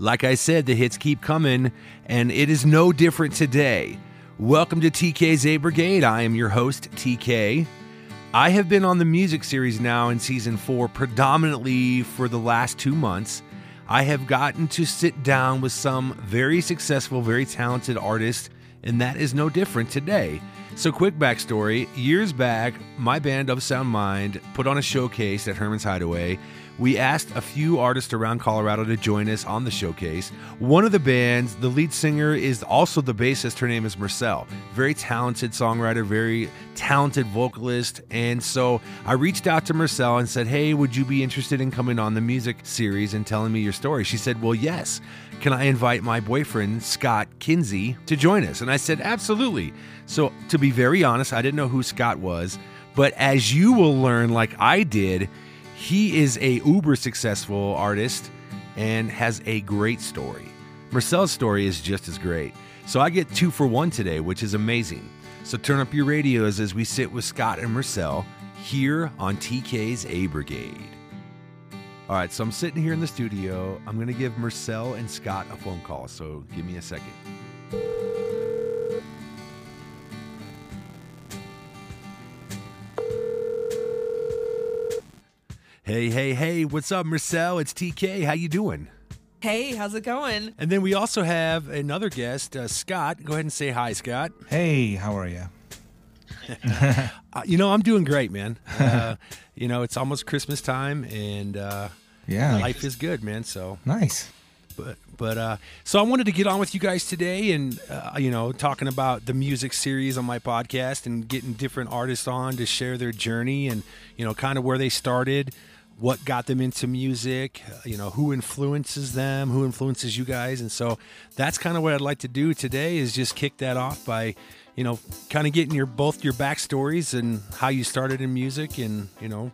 Like I said, the hits keep coming, and it is no different today. Welcome to TK's A Brigade. I am your host, TK. I have been on the music series now in season four predominantly for the last two months. I have gotten to sit down with some very successful, very talented artists, and that is no different today. So, quick backstory years back, my band of Sound Mind put on a showcase at Herman's Hideaway. We asked a few artists around Colorado to join us on the showcase. One of the bands, the lead singer, is also the bassist. Her name is Mersal. Very talented songwriter, very talented vocalist. And so I reached out to Mersal and said, Hey, would you be interested in coming on the music series and telling me your story? She said, Well, yes. Can I invite my boyfriend, Scott Kinsey, to join us? And I said, Absolutely. So, to be very honest, I didn't know who Scott was. But as you will learn, like I did, he is a uber successful artist and has a great story. Mersal's story is just as great. So I get two for one today, which is amazing. So turn up your radios as we sit with Scott and Mersal here on TK's A Brigade. All right, so I'm sitting here in the studio. I'm going to give Mersal and Scott a phone call. So give me a second. Hey, hey, hey, what's up, Mersal? It's TK. How you doing? Hey, how's it going? And then we also have another guest, uh, Scott. Go ahead and say hi, Scott. Hey, how are you? Uh, you know, I'm doing great, man. Uh, you know, it's almost Christmas time, and uh, Yeah. life is good, man. So, Nice. but but uh, so I wanted to get on with you guys today, and uh, you know, talking about the music series on my podcast, and getting different artists on to share their journey, and you know, kind of where they started, what got them into music, uh, you know, who influences them, who influences you guys, and so that's kind of what I'd like to do today is just kick that off by. You know, kind of getting your both your backstories and how you started in music, and you know,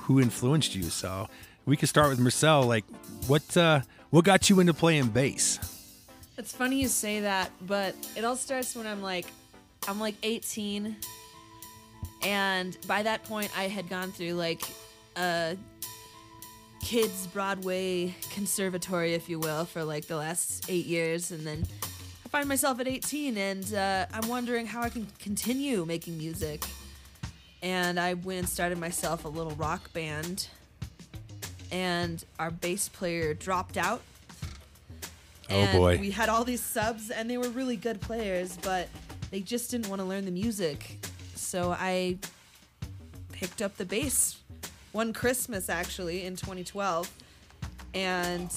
who influenced you. So we could start with Mersal. Like, what uh, what got you into playing bass? It's funny you say that, but it all starts when I'm like I'm like 18 and by that point I had gone through like a kids Broadway conservatory if you will for like the last 8 years and then I find myself at 18 and uh, I'm wondering how I can continue making music. And I went and started myself a little rock band and our bass player dropped out Oh, boy. We had all these subs, and they were really good players, but they just didn't want to learn the music. So I picked up the bass one Christmas, actually, in 2012. And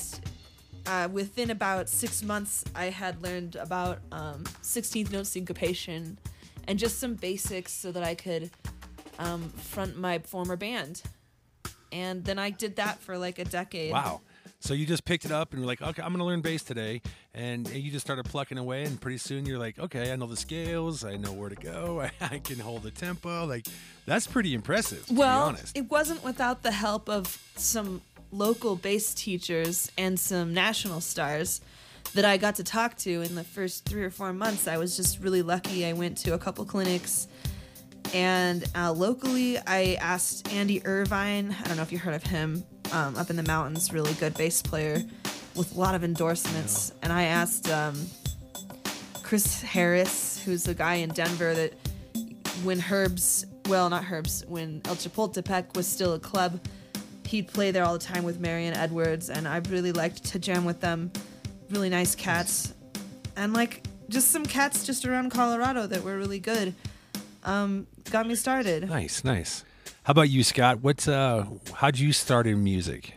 uh, within about six months, I had learned about um, 16th note syncopation and just some basics so that I could um, front my former band. And then I did that for like a decade. Wow. So you just picked it up and you're like, okay, I'm going to learn bass today, and you just started plucking away, and pretty soon you're like, okay, I know the scales, I know where to go, I can hold the tempo. Like, that's pretty impressive. To well, be honest. it wasn't without the help of some local bass teachers and some national stars that I got to talk to in the first three or four months. I was just really lucky. I went to a couple clinics. And uh, locally, I asked Andy Irvine. I don't know if you heard of him. Um, up in the mountains, really good bass player with a lot of endorsements. And I asked um, Chris Harris, who's the guy in Denver that when Herbs, well, not Herbs, when El Chapultepec was still a club, he'd play there all the time with Marion Edwards, and I really liked to jam with them. Really nice cats, and like just some cats just around Colorado that were really good. Um, got me started. nice, nice. How about you, Scott? What's uh, how'd you start in music?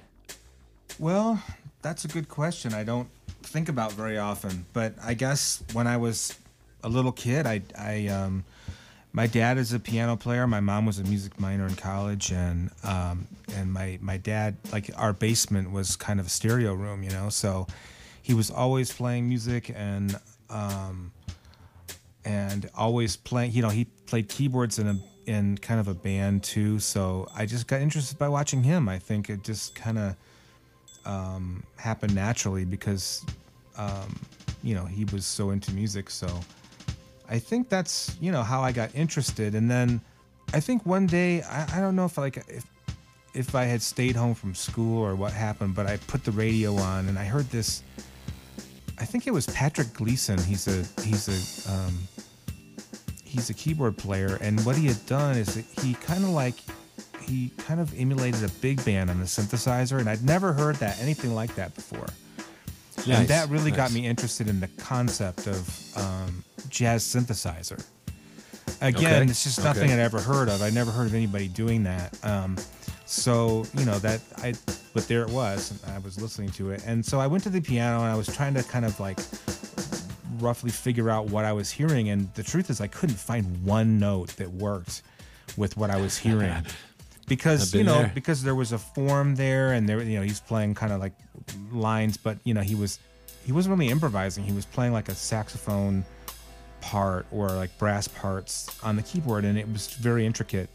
Well, that's a good question. I don't think about very often, but I guess when I was a little kid, I, I, um, my dad is a piano player. My mom was a music minor in college, and um, and my my dad like our basement was kind of a stereo room, you know. So he was always playing music and um, and always playing. You know, he played keyboards in a in kind of a band too. So I just got interested by watching him. I think it just kind of um, happened naturally because um, you know he was so into music. So I think that's you know how I got interested, and then I think one day I, I don't know if like if if I had stayed home from school or what happened, but I put the radio on and I heard this. I think it was Patrick Gleeson. He's a he's a um, he's a keyboard player, and what he had done is that he kind of like he kind of emulated a big band on the synthesizer, and I'd never heard that anything like that before. Nice, And that really got me interested in the concept of um, jazz synthesizer. Again, Okay, it's just nothing okay. I'd ever heard of. I never heard of anybody doing that. Um, so you know that I, but there it was. and I was listening to it, and so I went to the piano and I was trying to kind of like roughly figure out what I was hearing. And the truth is, I couldn't find one note that worked with what I was hearing. Because you know, there. because there was a form there, and there, you know, he's playing kind of like lines, but you know, he was he wasn't really improvising. He was playing like a saxophone part or like brass parts on the keyboard, and it was very intricate.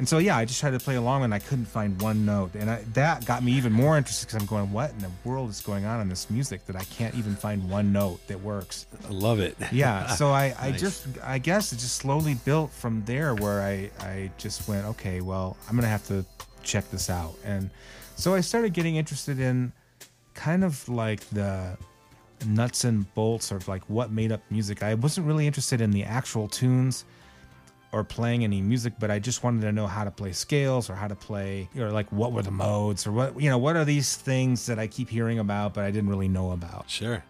And so yeah, I just tried to play along, and I couldn't find one note, and I, that got me even more interested because I'm going, what in the world is going on in this music that I can't even find one note that works? I love it. yeah so i i just i guess it just slowly built from there where i i just went okay well i'm gonna have to check this out. And so i started getting interested in kind of like the nuts and bolts of like what made up music. I wasn't really interested in the actual tunes or playing any music but i just wanted to know how to play scales or how to play or like what were the modes or what you know what are these things that i keep hearing about but i didn't really know about Sure.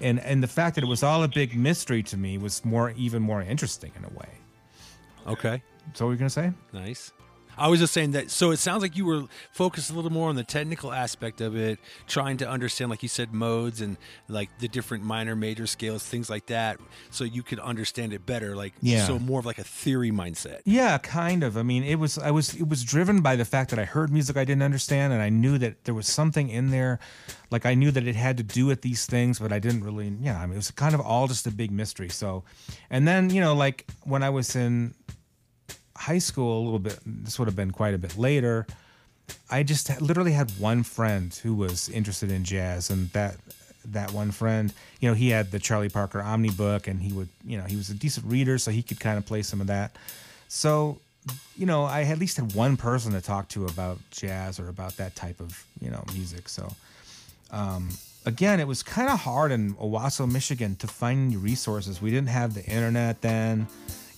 and and the fact that it was all a big mystery to me was more even more interesting in a way. Okay. So what were you gonna say? Nice. I was just saying that. So it sounds like you were focused a little more on the technical aspect of it, trying to understand, like you said, modes and like the different minor, major scales, things like that, so you could understand it better. Like, Yeah. So more of like a theory mindset. Yeah, kind of. I mean, it was I was it was driven by the fact that I heard music I didn't understand, and I knew that there was something in there, like I knew that it had to do with these things, but I didn't really. Yeah, I mean, it was kind of all just a big mystery. So, and then you know, like when I was in high school, a little bit. This would have been quite a bit later. I just literally had one friend who was interested in jazz, and that that one friend, you know, he had the Charlie Parker Omni book, and he would, you know, he was a decent reader, so he could kind of play some of that. So, you know, I at least had one person to talk to about jazz or about that type of, you know, music. So, um, again, it was kind of hard in Owosso, Michigan, to find resources. We didn't have the internet then.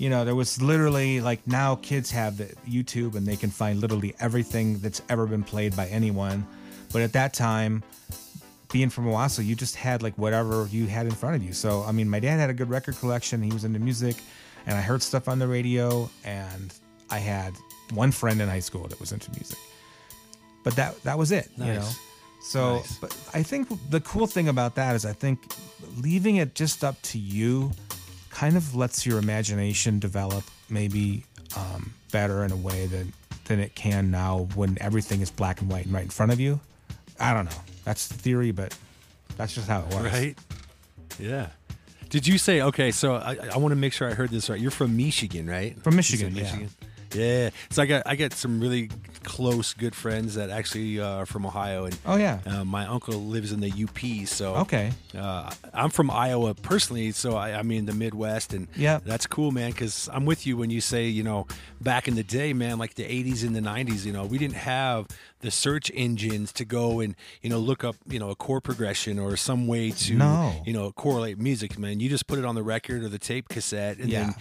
You know, there was literally like now kids have the YouTube and they can find literally everything that's ever been played by anyone. But at that time, being from Owosso, you just had like whatever you had in front of you. So, I mean, my dad had a good record collection. He was into music, and I heard stuff on the radio. And I had one friend in high school that was into music, but that that was it. You know. So, Nice. but I think the cool thing about that is I think leaving it just up to you kind of lets your imagination develop maybe um, better in a way than than it can now when everything is black and white and right in front of you. I don't know. That's the theory, but that's just how it works. Right? Yeah. Did you say okay? So I, I want to make sure I heard this right. You're from Michigan, right? From You Michigan, yeah. Yeah. So I got I got some really close good friends that actually uh, are from Ohio, and Oh yeah. uh, my uncle lives in the UP. So Okay. Uh, I'm from Iowa personally, so I, I mean the Midwest, and Yeah. that's cool, man. Because I'm with you when you say, you know, back in the day, man, like the '80s and the '90s, you know, we didn't have the search engines to go and you know look up, you know, a chord progression or some way to, No. you know, correlate music. Man, you just put it on the record or the tape cassette, and Yeah. then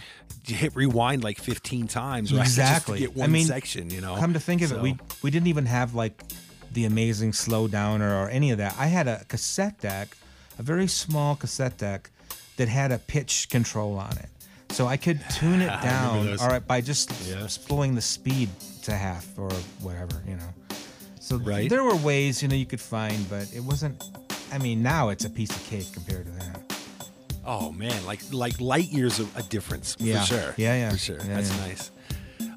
you hit rewind like 15 times, right? Exactly. get I mean, section, you know. Come to think of it, we we didn't even have like the amazing slow downer or any of that. I had a cassette deck, a very small cassette deck that had a pitch control on it. So I could tune it down all right by just Yeah. pulling the speed to half or whatever, you know. So Right. there were ways, you know, you could find, but it wasn't I mean, now it's a piece of cake compared to that. Oh man, like like light years of a difference Yeah. for sure. Yeah, yeah. for sure. Yeah, That's yeah. nice.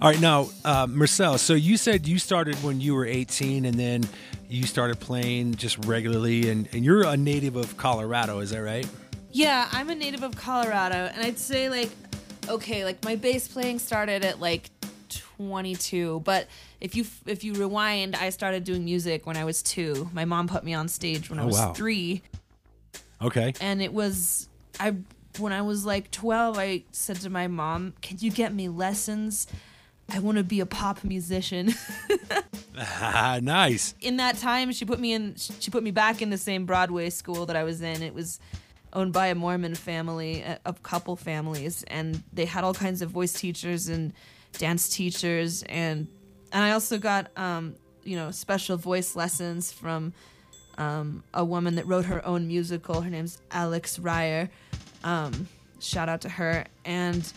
All right, now uh, Mersal. So you said you started when you were 18, and then you started playing just regularly, and, and you're a native of Colorado, is that right? Yeah, I'm a native of Colorado, and I'd say like, okay, like my bass playing started at like 22, but if you if you rewind, I started doing music when I was two. My mom put me on stage when I Oh, was wow. three, Okay. and it was I when I was like 12, I said to my mom, "Can you get me lessons?" I want to be a pop musician. nice. in that time, she put me in. She put me back in the same Broadway school that I was in. It was owned by a Mormon family, a, a couple families, and they had all kinds of voice teachers and dance teachers, and and I also got um, you know special voice lessons from um, a woman that wrote her own musical. Her name's Alex Ryer. Um, shout out to her. And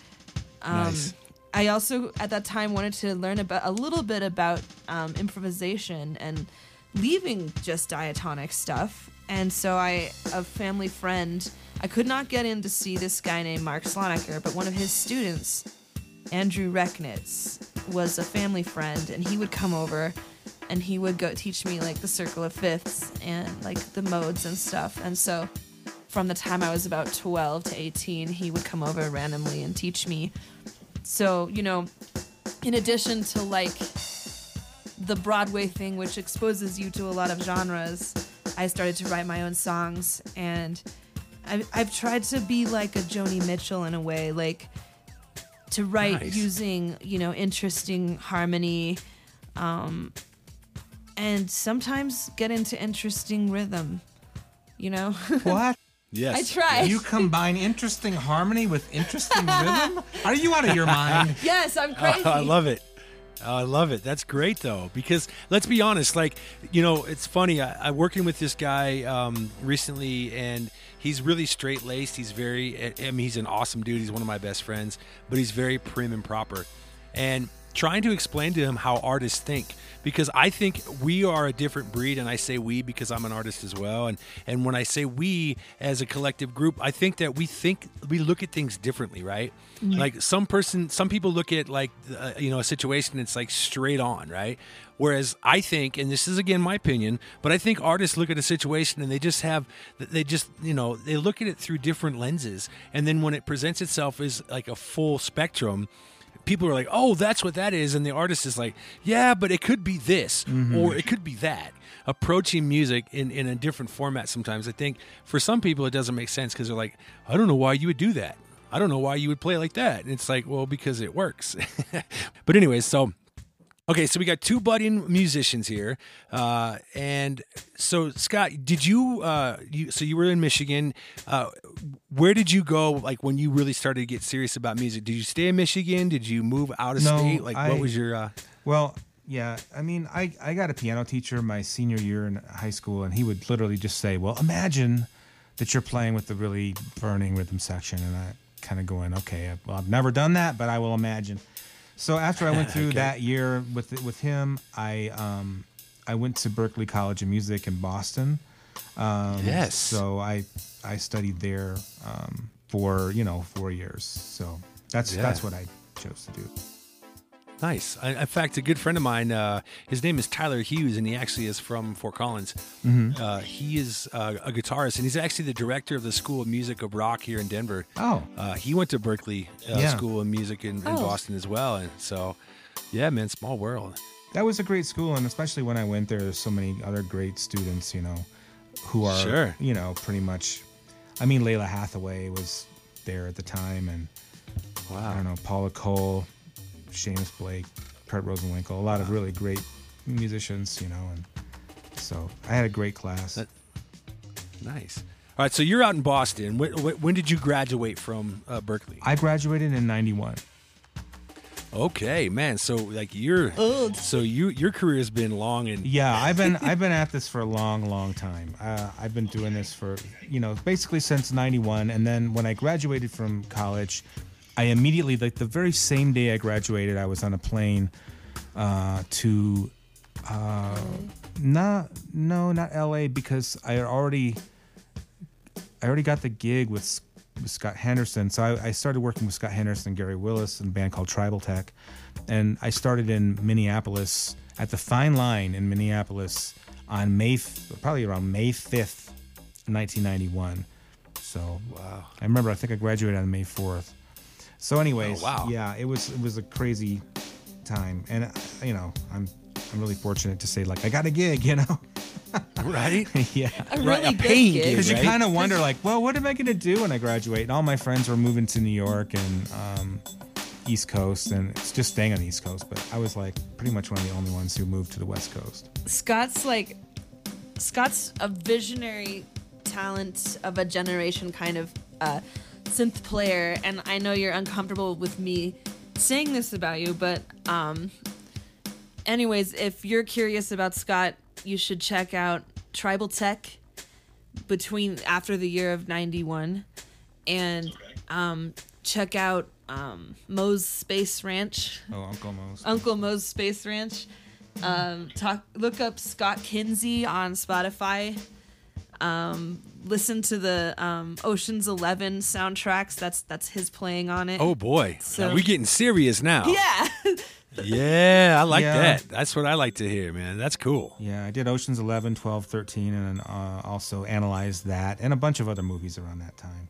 um, Nice. I also at that time wanted to learn about a little bit about um, improvisation and leaving just diatonic stuff. And so I, a family friend, I could not get in to see this guy named Mark Sloniker, but one of his students, Andrew Recknitz, was a family friend, and he would come over and he would go teach me like the circle of fifths and like the modes and stuff. And so from the time I was about 12 to 18, he would come over randomly and teach me. So, you know, in addition to like the Broadway thing, which exposes you to a lot of genres, I started to write my own songs. And I've, I've tried to be like a Joni Mitchell in a way, like to write Nice. using, you know, interesting harmony. Um, and sometimes get into interesting rhythm, you know? What? Yes. I try. You combine interesting harmony with interesting rhythm? Are you out of your mind? yes, I'm Oh, crazy. I love it. Oh, I love it. That's great though, because let's be honest. Like, you know, it's funny. I, I'm working with this guy um, recently, and he's really straight laced. He's very. I mean, he's an awesome dude. He's one of my best friends, but he's very prim and proper. And trying to explain to him how artists think, because I think we are a different breed, and I say we because I'm an artist as well. And and when I say we as a collective group, I think that we think we look at things differently, right? Like some person, some people look at like uh, you know a situation it's like straight on, right? Whereas I think, and this is again my opinion, but I think artists look at a situation and they just have, they just you know they look at it through different lenses, and then when it presents itself as like a full spectrum, people are like, "Oh, that's what that is," and the artist is like, "Yeah, but it could be this mm-hmm. or it could be that." Approaching music in in a different format sometimes, I think for some people it doesn't make sense because they're like, "I don't know why you would do that. I don't know why you would play like that." And it's like, well, because it works. but anyways, so Okay, so we got two budding musicians here, uh, and so Scott, did you, uh, you? So you were in Michigan. Uh, where did you go? Like when you really started to get serious about music? Did you stay in Michigan? Did you move out of No, state? Like I- what was your? Uh, Well, yeah. I mean, I, I got a piano teacher my senior year in high school, and he would literally just say, Well, imagine that you're playing with the really burning rhythm section. And I kind of going, Okay, I- well, I've never done that, but I will imagine. So after I went through Okay. that year with with him, I um, I went to Berklee College of Music in Boston. Um, Yes. So I I studied there um, for you know four years. So that's Yeah. that's what I chose to do. Nice. I, in fact, a good friend of mine, uh, his name is Tyler Hughes, and he actually is from Fort Collins. Mm-hmm. Uh, he is uh, a guitarist, and he's actually the director of the School of Music of Rock here in Denver. Oh. Uh, he went to Berklee uh, Yeah. School of Music in, in Oh. Boston as well, and so yeah, man, small world. That was a great school, and especially when I went there, there's so many other great students, you know, who are, Sure. you know, pretty much. I mean, Lalah Hathaway was there at the time, and Wow. I don't know, Paula Cole, Seamus Blake, Kurt Rosenwinkel, a lot of really great musicians, you know, and so I had a great class. That- Nice. All right, so you're out in Boston. When, when, when did you graduate from uh, Berklee? I graduated in '91. Okay, man. So like you're Old. So you your career has been long and Yeah, I've been I've been at this for a long, long time. Uh, I've been doing this for you know basically since '91, and then when I graduated from college, I immediately like the very same day I graduated, I was on a plane uh, to uh, not no not L.A. because I already I already got the gig with, with Scott Henderson. So I, I started working with Scott Henderson Gary Willis and a band called Tribal Tech. And I started in Minneapolis at the Fine Line in Minneapolis on May, f- probably around May 5th, 1991. So wow. I remember, I think I graduated on May 4th. So, anyways, Oh, wow. yeah, it was it was a crazy time, and uh, you know, I'm I'm really fortunate to say like I got a gig, you know. Right? yeah. A Right, really a good paying gig. gig. Because you kind of wonder, like, well, what am I going to do when I graduate? And all my friends were moving to New York, and um, East Coast, and it's just staying on the East Coast. But I was like pretty much one of the only ones who moved to the West Coast. Scott's like Scott's a visionary talent of a generation kind of uh, synth player, and I know you're uncomfortable with me saying this about you, but um, anyways, if you're curious about Scott, you should check out Tribal Tech between after the year of 91 and um, check out um, Moe's Space Ranch. Oh, Uncle Mo's. Uncle Moe's Space Ranch. Um, talk, look up Scott Kinsey on Spotify. Um, listen to the um, Ocean's Eleven soundtracks. That's that's his playing on it. Oh boy, So- we getting serious now. yeah. yeah, I like Yeah. that. That's what I like to hear, man. That's cool. Yeah, I did Ocean's 11, 12, 13, and uh, also analyzed that and a bunch of other movies around that time.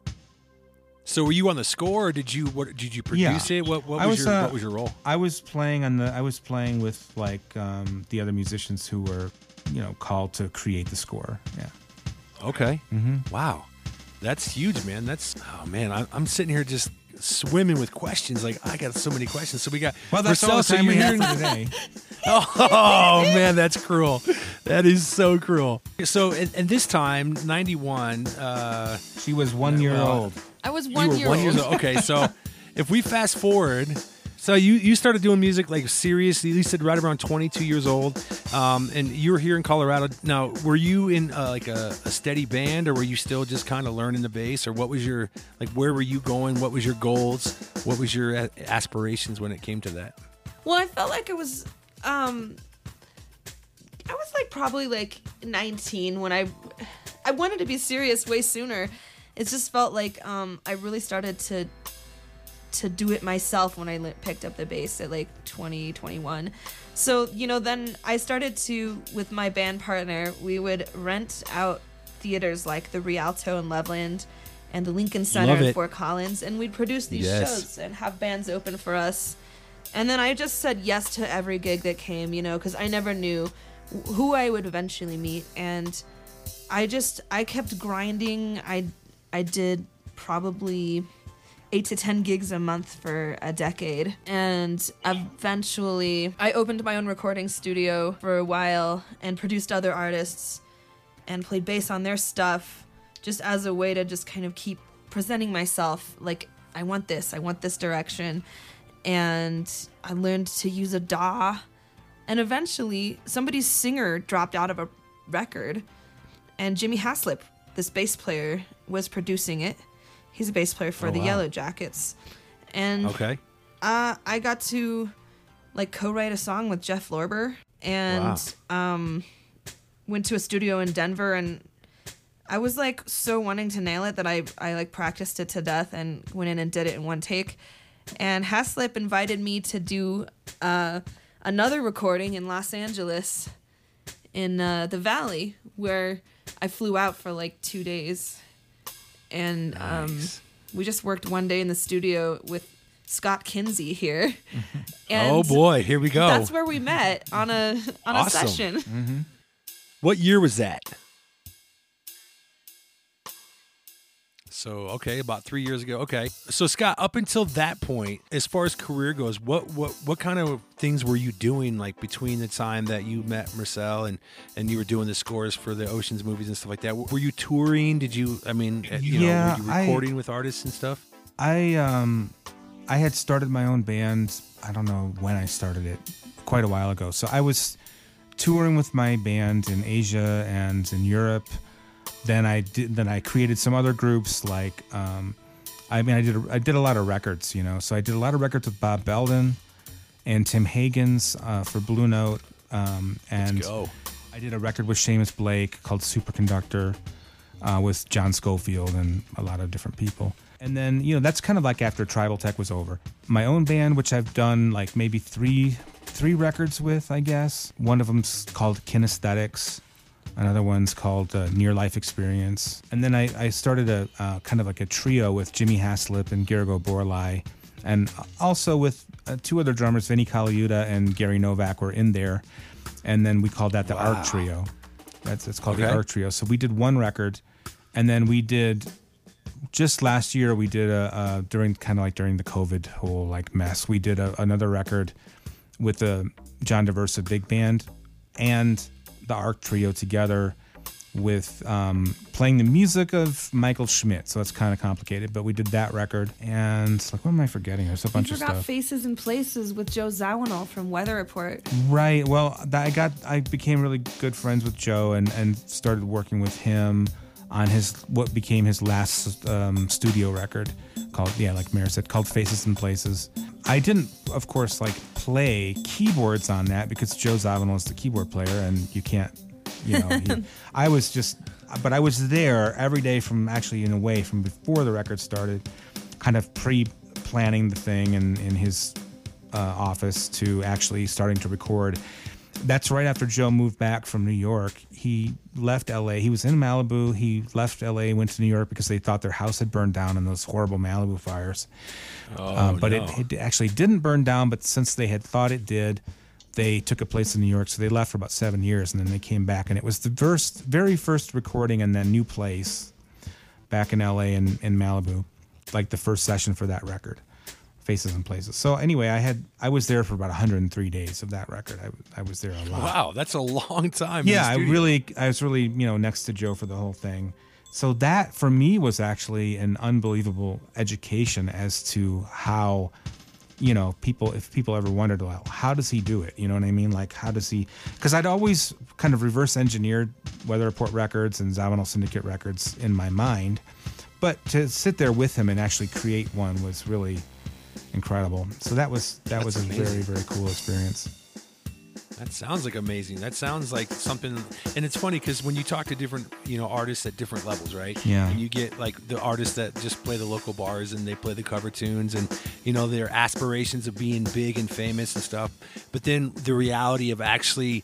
So, were you on the score, or did you what did you produce Yeah. it? What what was, was, your uh, what was your role? I was playing on the. I was playing with like um, the other musicians who were, you know, called to create the score. Yeah. Okay. Mm-hmm. Wow, that's huge, man. That's oh man, I, I'm sitting here just swimming with questions. Like I got so many questions. So we got Well, that's all Mersal, the so time you're we have hearing- today. Oh man, that's cruel. That is so cruel. So, and, and this time, '91. Uh, She was one year well, old. I was you one were year one old. years old. Okay, so if we fast forward, so you you started doing music like seriously. You said right around 22 years old, um, and you were here in Colorado. Now, were you in uh, like a, a steady band, or were you still just kind of learning the bass, or what was your like? Where were you going? What was your goals? What was your aspirations when it came to that? Well, I felt like it was um I was like probably like 19 when I I wanted to be serious way sooner. It just felt like um I really started to to do it myself when I picked up the bass at like 20 21. So, you know, then I started to with my band partner, we would rent out theaters like the Rialto in Loveland and the Lincoln Center in. Fort Collins and we'd produce these Yes. shows and have bands open for us. And then I just said yes to every gig that came, you know, because I never knew who I would eventually meet. And I just I kept grinding. I I did probably eight to ten gigs a month for a decade, and eventually I opened my own recording studio for a while and produced other artists and played bass on their stuff just as a way to just kind of keep presenting myself like I want this, I want this direction. And I learned to use a DAW. And eventually, somebody's singer dropped out of a record, and Jimmy Haslip, this bass player, was producing it. He's a bass player for Oh, the wow. Yellow Jackets. And Okay. uh, I got to like co-write a song with Jeff Lorber and um, went to a studio in Denver and I was like so wanting to nail it that I I like practiced it to death and went in and did it in one take. And Haslip invited me to do uh, another recording in Los Angeles in uh, the Valley where I flew out for like two days and um, we just worked one day in the studio with Scott Kinsey here. and oh boy, here we go. That's where we met on a on Awesome. a session. What year was that? So okay, about three years ago. Okay, so Scott, up until that point, as far as career goes, what what what kind of things were you doing like between the time that you met Mersal and and you were doing the scores for the Ocean's movies and stuff like that? Were you touring? Did you? I mean, uh, you Yeah, know, were you I- recording with artists and stuff? I um I had started my own band. I don't know when I started it, quite a while ago. So I was touring with my band in Asia and in Europe. Then I did. Then I created some other groups. Like, um, I mean, I did. I did a lot of records. You know, so I did a lot of records with Bob Belden and Tim Hagans uh, for Blue Note. Um, and Go. I did a record with Seamus Blake called Superconductor uh, with John Scofield and a lot of different people. And then, you know, that's kind of like after Tribal Tech was over. My own band, which I've done like maybe three three records with, I guess. One of them's called Kinesthetics. Another one's called uh, Near Life Experience. And then I, I started a uh, kind of like a trio with Jimmy Haslip and Gergo Borlai. And also with uh, two other drummers, Vinnie Colaiuta and Gary Novak were in there. And then we called that the Wow. Arc Trio. That's it's called Okay. the Arc Trio. So we did one record, and then we did just last year we did a uh, during kind of like during the COVID whole like mess. We did a, another record with the John Daversa big band and the Arc Trio together with um, playing the music of Michael Schmidt. So that's kind of complicated, but we did that record. And like, what am I forgetting? There's a bunch you of forgot stuff. Faces and Places with Joe Zawinul from Weather Report. Right. Well, I got I became really good friends with Joe and and started working with him on his what became his last um, studio record called yeah, like Mayor said, called Faces and Places. I didn't, of course, like play keyboards on that because Joe Zawinul is the keyboard player, and you can't, you know. he- I was just, but I was there every day from actually in a way from before the record started, kind of pre-planning the thing in in his uh, office to actually starting to record. That's right after Joe moved back from New York. He left LA. He was in Malibu. He left LA, went to New York because they thought their house had burned down in those horrible Malibu fires. Um, but no. it, it actually didn't burn down. But since they had thought it did, they took a place in New York. So they left for about seven years, and then they came back. And it was the first, very first recording in that new place back in LA and in Malibu, like the first session for that record, Faces and Places. So anyway, I had I was there for about 103 days of that record. I, I was there a lot. Wow, that's a long time. Yeah, I really I was really you know next to Joe for the whole thing. So that for me was actually an unbelievable education as to how you know people if people ever wondered well how does he do it you know what i mean like how does he because i'd always kind of reverse engineered weather report records and Zawinul syndicate records in my mind but to sit there with him and actually create one was really incredible so that was that was a amazing. very very cool experience That sounds like amazing. That sounds like something, and it's funny because when you talk to different, you know, artists at different levels, right? Yeah. And you get like the artists that just play the local bars and they play the cover tunes, and you know their aspirations of being big and famous and stuff. But then the reality of actually,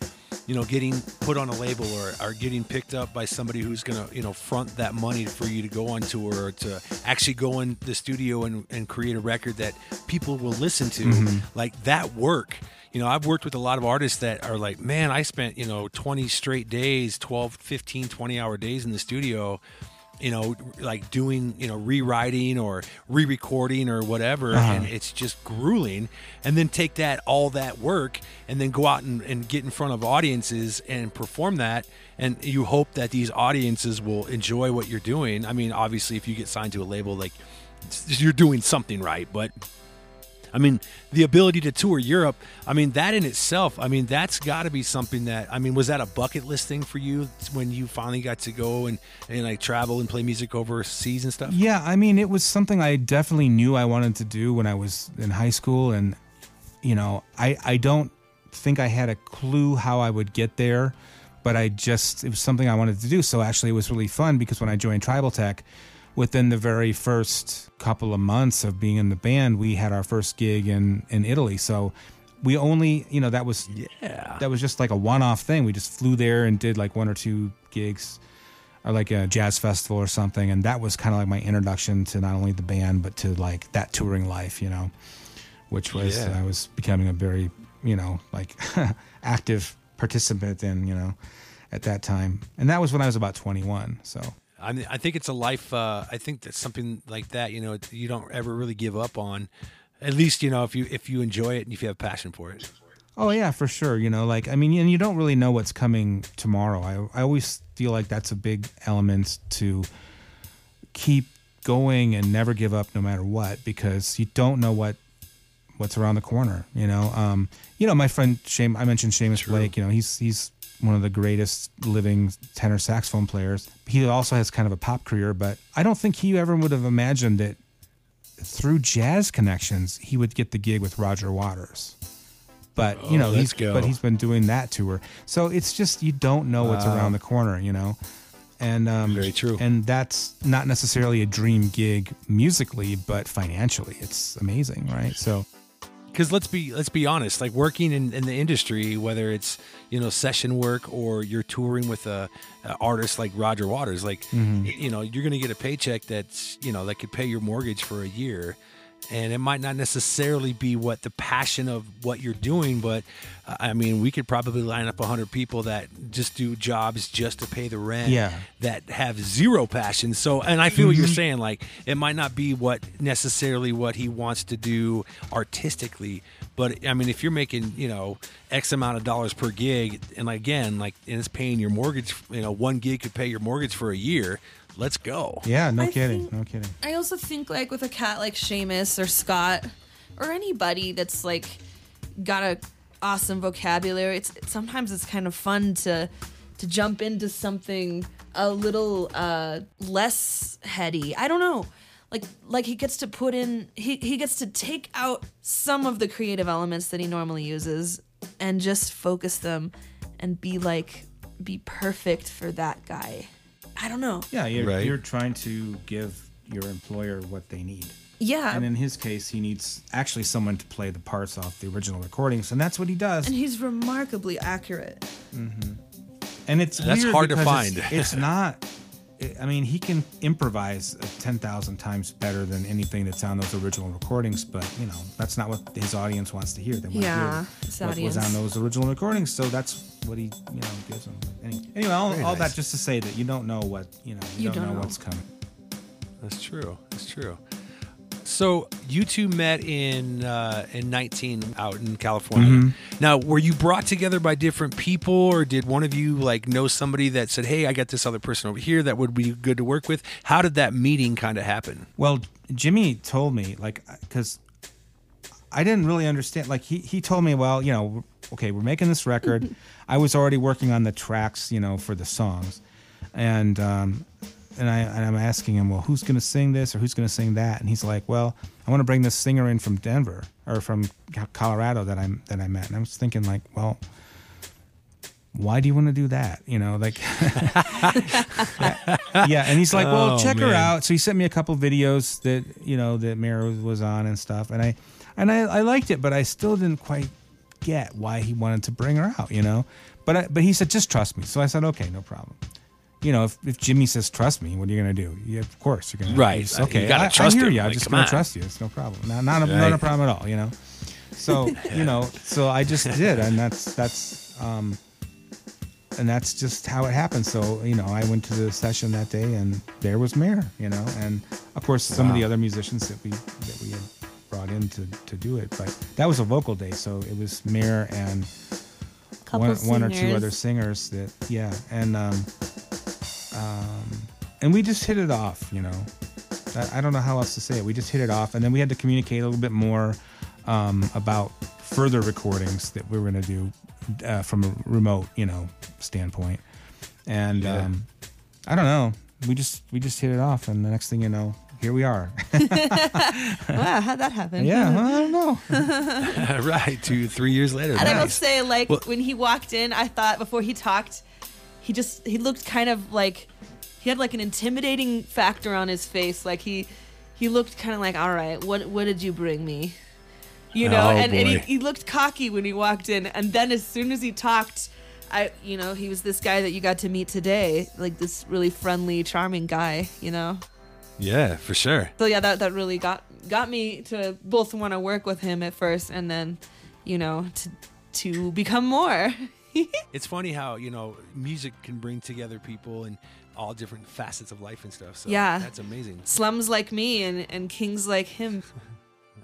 you know, getting put on a label or, or getting picked up by somebody who's gonna, you know, front that money for you to go on tour or to actually go in the studio and, and create a record that people will listen to, mm-hmm. like that work. You know i've worked with a lot of artists that are like man i spent you know 20 straight days 12 15 20 hour days in the studio you know like doing you know rewriting or re-recording or whatever uh-huh. and it's just grueling and then take that all that work and then go out and, and get in front of audiences and perform that and you hope that these audiences will enjoy what you're doing. I mean obviously if you get signed to a label like you're doing something right but I mean, the ability to tour Europe, I mean, that in itself, I mean, that's got to be something that, I mean, was that a bucket list thing for you when you finally got to go and, and like travel and play music overseas and stuff? Yeah, I mean, it was something I definitely knew I wanted to do when I was in high school, and you know, I I don't think I had a clue how I would get there, but I just it was something I wanted to do. So actually, it was really fun because when I joined Tribal Tech, within the very first couple of months of being in the band, we had our first gig in in Italy. So we only, you know, that was Yeah. that was just like a one-off thing. We just flew there and did like one or two gigs or like a jazz festival or something and that was kind of like my introduction to not only the band but to like that touring life, you know, which was Yeah. I was becoming a very, you know, like active participant in, you know, at that time. And that was when I was about 21. So I mean, I think it's a life. Uh, I think that something like that, you know, you don't ever really give up on. At least, you know, if you if you enjoy it and if you have passion for it. Oh yeah, for sure. You know, like I mean, and you don't really know what's coming tomorrow. I I always feel like that's a big element to keep going and never give up no matter what because you don't know what what's around the corner. You know, um, you know, my friend Shane. I mentioned Seamus Blake. You know, he's he's one of the greatest living tenor saxophone players. He also has kind of a pop career, but I don't think he ever would have imagined that through jazz connections he would get the gig with Roger Waters. But you Oh, know, he's go. but he's been doing that tour. So it's just you don't know what's Wow. around the corner, you know. And um, Very true. And that's not necessarily a dream gig musically, but financially, it's amazing, right? So because let's be let's be honest like working in, in the industry whether it's you know session work or you're touring with a, a artist like roger waters like Mm-hmm. you know you're gonna get a paycheck that's you know that could pay your mortgage for a year and it might not necessarily be what the passion of what you're doing but uh, i mean we could probably line up 100 people that just do jobs just to pay the rent Yeah. that have zero passion so and i feel what you're saying like it might not be what necessarily what he wants to do artistically but i mean if you're making you know x amount of dollars per gig and again like and it's paying your mortgage you know one gig could pay your mortgage for a year let's go Yeah, no I kidding, think- no kidding. I also think like with a cat like Seamus or Scott or anybody that's like got a awesome vocabulary, it's sometimes it's kind of fun to to jump into something a little uh less heady. I don't know. Like like he gets to put in he, he gets to take out some of the creative elements that he normally uses and just focus them and be like be perfect for that guy. I don't know. Yeah, you're, Right. you're trying to give your employer what they need. Yeah. And in his case, he needs actually someone to play the parts off the original recordings, and that's what he does. and he's remarkably accurate. Mm-hmm. And it's That's weird hard to because it's- find. It's, not. I mean, he can improvise ten thousand times better than anything that's on those original recordings. But you know, that's not what his audience wants to hear. They want Yeah, to his hear what was on those original recordings. So that's what he, you know, gives them. Any- Anyway, all, Very all nice. that just to say that you don't know what you know. You, You don't, don't know, know. what's coming. That's true. That's true. So you two met in uh, in 19 out in California. Mm-hmm. Now, were you brought together by different people, or did one of you like know somebody that said, "Hey, I got this other person over here that would be good to work with"? How did that meeting kind of happen? Well, Jimmy told me like because I didn't really understand. Like he he told me, well, you know, okay, we're making this record. I was already working on the tracks, you know, for the songs, and um, and I and I'm asking him, well, who's gonna sing this or who's gonna sing that? And he's like, well, I want to bring this singer in from Denver or from Colorado that I'm that I met. And I was thinking like, well. Why do you want to do that? You know, like, yeah. And he's like, well, Oh, check her out. So he sent me a couple videos that you know that Mira was on and stuff, and I and I, I liked it, but I still didn't quite get why he wanted to bring her out. You know, but I, but he said just trust me. So I said okay, no problem. You know, if, if Jimmy says trust me, what are you gonna do? Yeah, of course you're gonna. Right. Okay, You gotta I, trust I hear him. you. I'm Like, just gonna on. trust you. It's no problem. Not not a, not a problem at all. You know. So you know, so I just did, and that's that's um, and that's just how it happened. So you know, I went to the session that day, and there was Mayor. You know, and of course some of the other musicians that we that we had brought in to, to do it. But that was a vocal day, so it was Mayor and one, one or two other singers that yeah, and um, um, and we just hit it off. You know, I, I don't know how else to say it. We just hit it off, and then we had to communicate a little bit more um, about further recordings that we were going to do uh, from a remote, you know, standpoint. And Yeah. um, I don't know. We just we just hit it off, and the next thing you know, here we are. wow, how'd that happen? yeah, well, I don't know. right. Two, three years later. And I will say, like Well- when he walked in, I thought before he talked, he just he looked kind of like he had like an intimidating factor on his face. Like he he looked kind of like, all right, what what did you bring me? You know, Oh, and, and he, he looked cocky when he walked in, and then as soon as he talked. I, you know, he was this guy that you got to meet today, like this really friendly, charming guy, you know. Yeah, for sure. So yeah, that that really got got me to both want to work with him at first, and then, you know, to to become more. It's funny how you know music can bring together people and all different facets of life and stuff. So Yeah. that's amazing. Slums like me and and kings like him.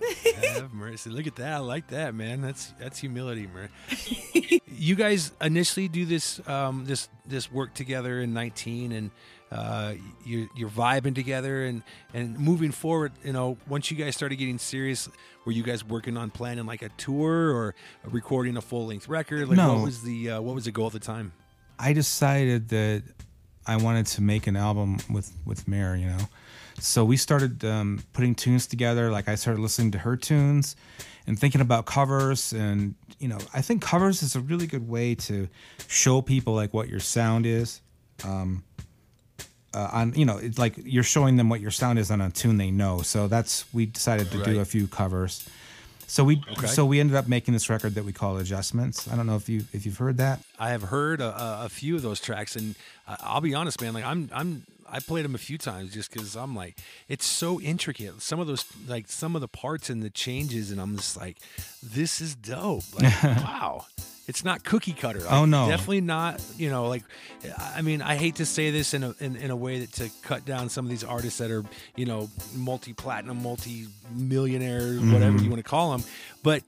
Have mercy. Look at that. I like that, man. That's that's humility, man. you guys initially do this um, this this work together in 19, and uh, you you're vibing together, and and moving forward. You know, once you guys started getting serious, were you guys working on planning like a tour or recording a full length record? Like, No. What was the uh, what was the goal at the time? I decided that I wanted to make an album with with Mare, you know. So we started um, putting tunes together. Like I started listening to her tunes and thinking about covers, and you know, I think covers is a really good way to show people like what your sound is. Um, uh, on you know, it's like you're showing them what your sound is on a tune they know. So that's we decided to do a few covers. So we Okay. so we ended up making this record that we call Adjustments. I don't know if you if you've heard that. I have heard a, a- few of those tracks, and I'll be honest, man. Like I'm, I'm, I played them a few times just because I'm like, it's so intricate. Some of those, like some of the parts and the changes, and I'm just like, this is dope. Like, wow. It's not cookie cutter. Like, Oh, no. definitely not. You know, like, I mean, I hate to say this in a in, in a way that to cut down some of these artists that are, you know, multi platinum, multi millionaires, mm-hmm. whatever you want to call them. But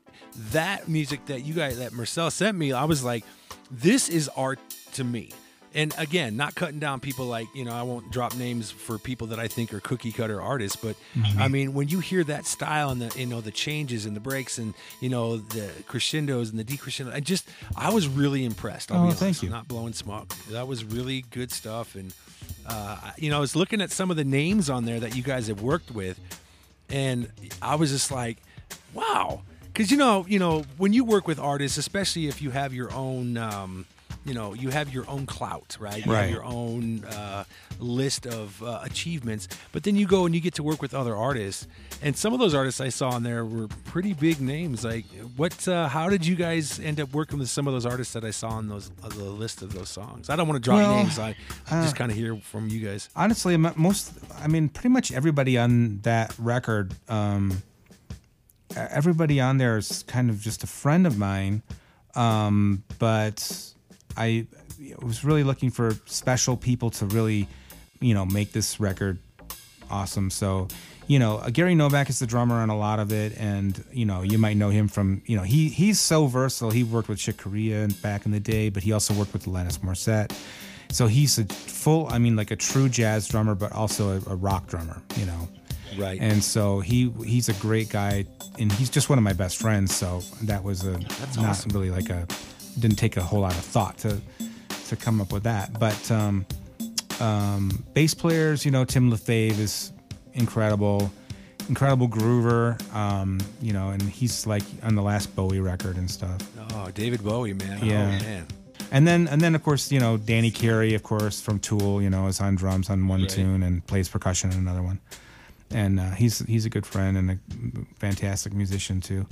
that music that you guys, that Mersal sent me, I was like, this is art to me. And again, not cutting down people like, you know, I won't drop names for people that I think are cookie cutter artists, but I mean, when you hear that style and the, you know, the changes and the breaks and, you know, the crescendos and the decrescendo, I just, I was really impressed. I'll Oh, be honest. thank you. Not blowing smoke. That was really good stuff. And, uh, you know, I was looking at some of the names on there that you guys have worked with, and I was just like, wow. Because, you know, you know, when you work with artists, especially if you have your own, um, you know, you have your own clout, right? You Right. have your own uh, list of uh, achievements. But then you go and you get to work with other artists, and some of those artists I saw on there were pretty big names. Like, what? Uh, how did you guys end up working with some of those artists that I saw on those uh, the list of those songs? I don't want to drop Well, names. I uh, just kind of hear from you guys. honestly most i mean pretty much everybody on that record um everybody on there is kind of just a friend of mine um but i was really looking for special people to really you know make this record awesome so you know uh, gary novak is the drummer on a lot of it and you know you might know him from you know he he's so versatile he worked with Chick Corea back in the day but he also worked with Alanis Morissette so he's a full i mean like a true jazz drummer but also a, a rock drummer you know Right. and so he he's a great guy and he's just one of my best friends so that was a That's not awesome. really like a didn't take a whole lot of thought to to come up with that but um um bass players you know tim lefebvre is incredible incredible groover um you know and he's like on the last bowie record and stuff Oh, David Bowie, man. Yeah. Oh, man. and then and then of course you know Danny Carey of course from Tool you know is on drums on one Right. tune and plays percussion on another one, and uh, he's he's a good friend and a fantastic musician too,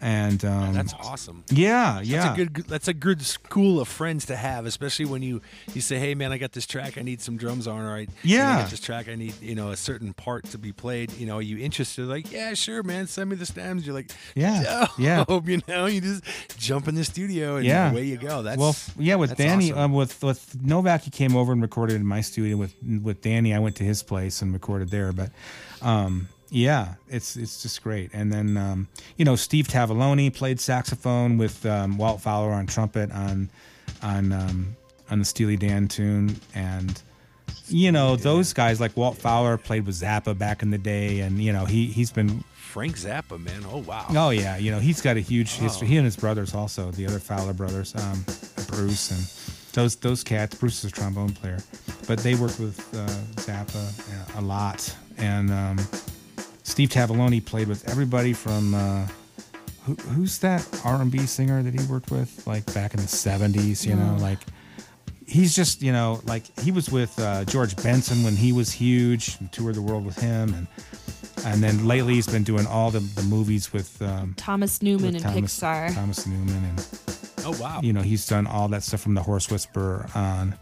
and um, That's awesome. yeah yeah That's a good. That's a good school of friends to have, especially when you you say, "Hey, man, I got this track. I need some drums on. I Yeah. got this track. I need you know a certain part to be played. You know, are you interested? Like, yeah, sure, man. Send me the stems. You're like, Yeah, yeah. dope, You know, you just jump in the studio and Yeah. away you go. That's well, yeah, with Danny, awesome. um, with with Novak, he came over and recorded in my studio. With with Danny, I went to his place and recorded there. But um, yeah, it's it's just great. And then um, you know, Steve Tavaglione played saxophone with um, Walt Fowler on trumpet on on um, on the Steely Dan tune, and you know those guys like Walt Fowler played with Zappa back in the day, and you know he he's been Frank Zappa, man. Oh wow. Oh yeah, you know he's got a huge history. Oh. He and his brothers also, the other Fowler brothers, um, Bruce and those those cats. Bruce is a trombone player, but they worked with uh, Zappa uh, a lot. And um, Steve Tavaglione played with everybody from uh, who, who's that R and B singer that he worked with like back in the seventies. You know, like he's just you know like he was with uh, George Benson when he was huge, and toured the world with him, and and then lately he's been doing all the, the movies with um, Thomas Newman with and Thomas, Pixar. Thomas Newman, and Oh wow. you know he's done all that stuff from the Horse Whisperer on.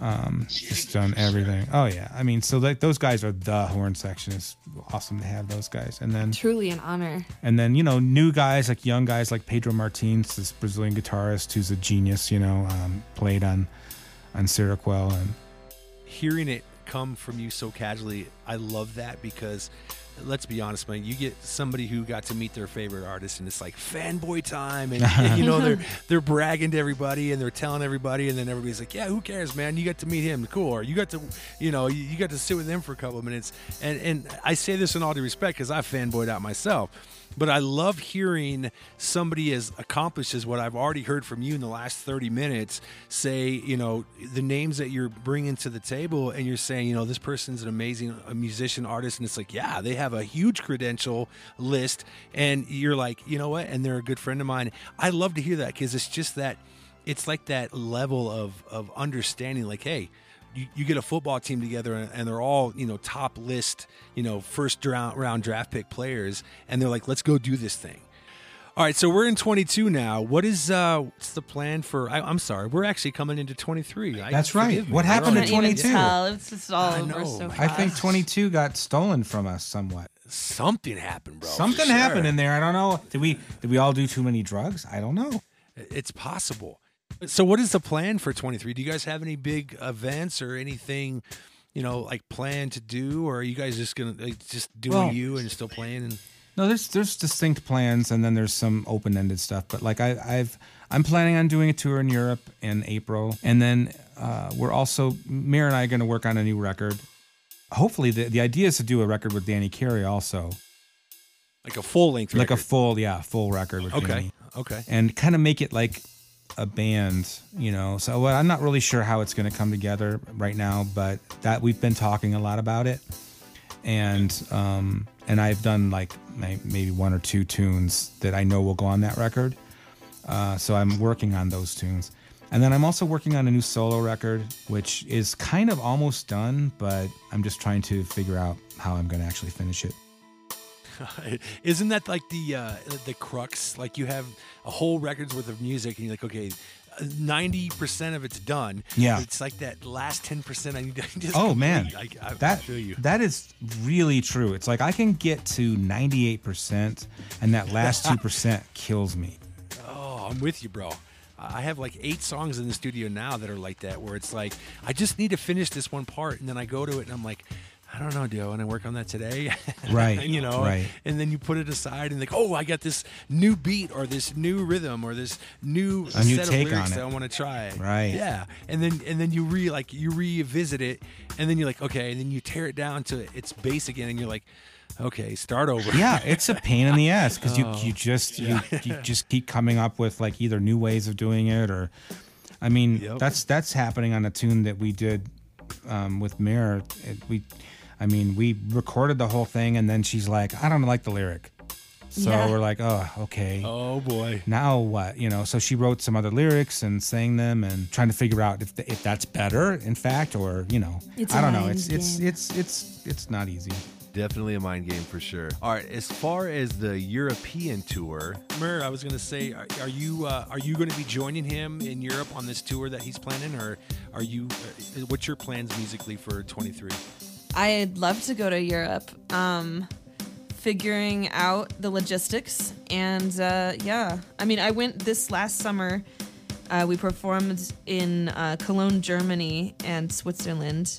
Um, he's done everything. Oh yeah, I mean, so like those guys are the horn section. It's awesome to have those guys, and then Truly an honor. and then you know new guys like young guys like Pedro Martins, this Brazilian guitarist who's a genius. You know, um, played on on Seroquel and hearing it come from you so casually, I love that because let's be honest, man, you get somebody who got to meet their favorite artist and it's like fanboy time and, and, you know they're they're bragging to everybody and they're telling everybody and then everybody's like, Yeah, who cares, man? You got to meet him, cool. Or you got to you know, you, you got to sit with him for a couple of minutes. And and I say this in all due respect because I've fanboyed out myself. But I love hearing somebody as accomplished as what I've already heard from you in the last 30 minutes say, you know, the names that you're bringing to the table and you're saying, you know, this person's an amazing musician, artist. And it's like, yeah, they have a huge credential list. And you're like, you know what? And they're a good friend of mine. I love to hear that because it's just that, it's like that level of, of understanding, like, hey, you, you get a football team together and, and they're all you know top list you know first round, round draft pick players and they're like let's go do this thing All right, so we're in 22 now. What is uh what's the plan for I, I'm sorry, we're actually coming into 23. I, That's right. me. What happened to 22? It's just all I over so man. I think 22 got stolen from us somewhat. Something happened, bro. Something sure. happened in there. I don't know. Did we did we all do too many drugs? I don't know. It's possible. So, what is the plan for 23? Do you guys have any big events or anything, you know, like planned to do, or are you guys just gonna like, just doing Well- you and still playing? And No, there's there's distinct plans, and then there's some open ended stuff. But like I, I've I'm planning on doing a tour in Europe in April, and then uh, we're also Mer and I are going to work on a new record. Hopefully, the the idea is to do a record with Danny Carey also, like a full length, like a full yeah full record with okay, Danny, okay. and kind of make it like a band, you know. So I'm not really sure how it's going to come together right now, but that we've been talking a lot about it, and um, and I've done like maybe one or two tunes that I know will go on that record. Uh, so I'm working on those tunes, and then I'm also working on a new solo record, which is kind of almost done, but I'm just trying to figure out how I'm going to actually finish it. Isn't that like the uh, the crux? Like you have a whole record's worth of music, and you're like, okay, ninety percent of it's done. Yeah. it's like that last ten percent. I need to just Oh man, complete. I, I, I that feel you. that is really true. It's like I can get to 98%, and that last 2% kills me. Oh, I'm with you, bro. I have like eight songs in the studio now that are like that, where it's like I just need to finish this one part, and then I go to it and I'm like, I don't know, do I want to work on that today? Right, you know, right. And then you put it aside and like, oh, I got this new beat or this new rhythm or this new A new set take of lyrics on it. that I want to try. Right. Yeah. And then and then you re like you revisit it, and then you're like, okay, and then you tear it down to its base again, and you're like. Okay, start over. Yeah, it's a pain in the ass because you Oh, you just you, you just keep coming up with like either new ways of doing it or, I mean Yep. that's that's happening on a tune that we did um, with Mirror. It, we, I mean we recorded the whole thing and then she's like I don't like the lyric, so Yeah. we're like oh okay. Oh boy. now what you know so she wrote some other lyrics and sang them and trying to figure out if, if that's better in fact or you know It's i a don't know mind it's it's it's it's it's not easy Definitely a mind game for sure. All right, as far as the European tour, Mer, I was going to say, are, are you uh, are you going to be joining him in Europe on this tour that he's planning, or are you? Uh, what's your plans musically for 23? I'd love to go to Europe. Um, figuring out the logistics and uh, yeah, I mean, I went this last summer. Uh, we performed in uh, Cologne, Germany, and Switzerland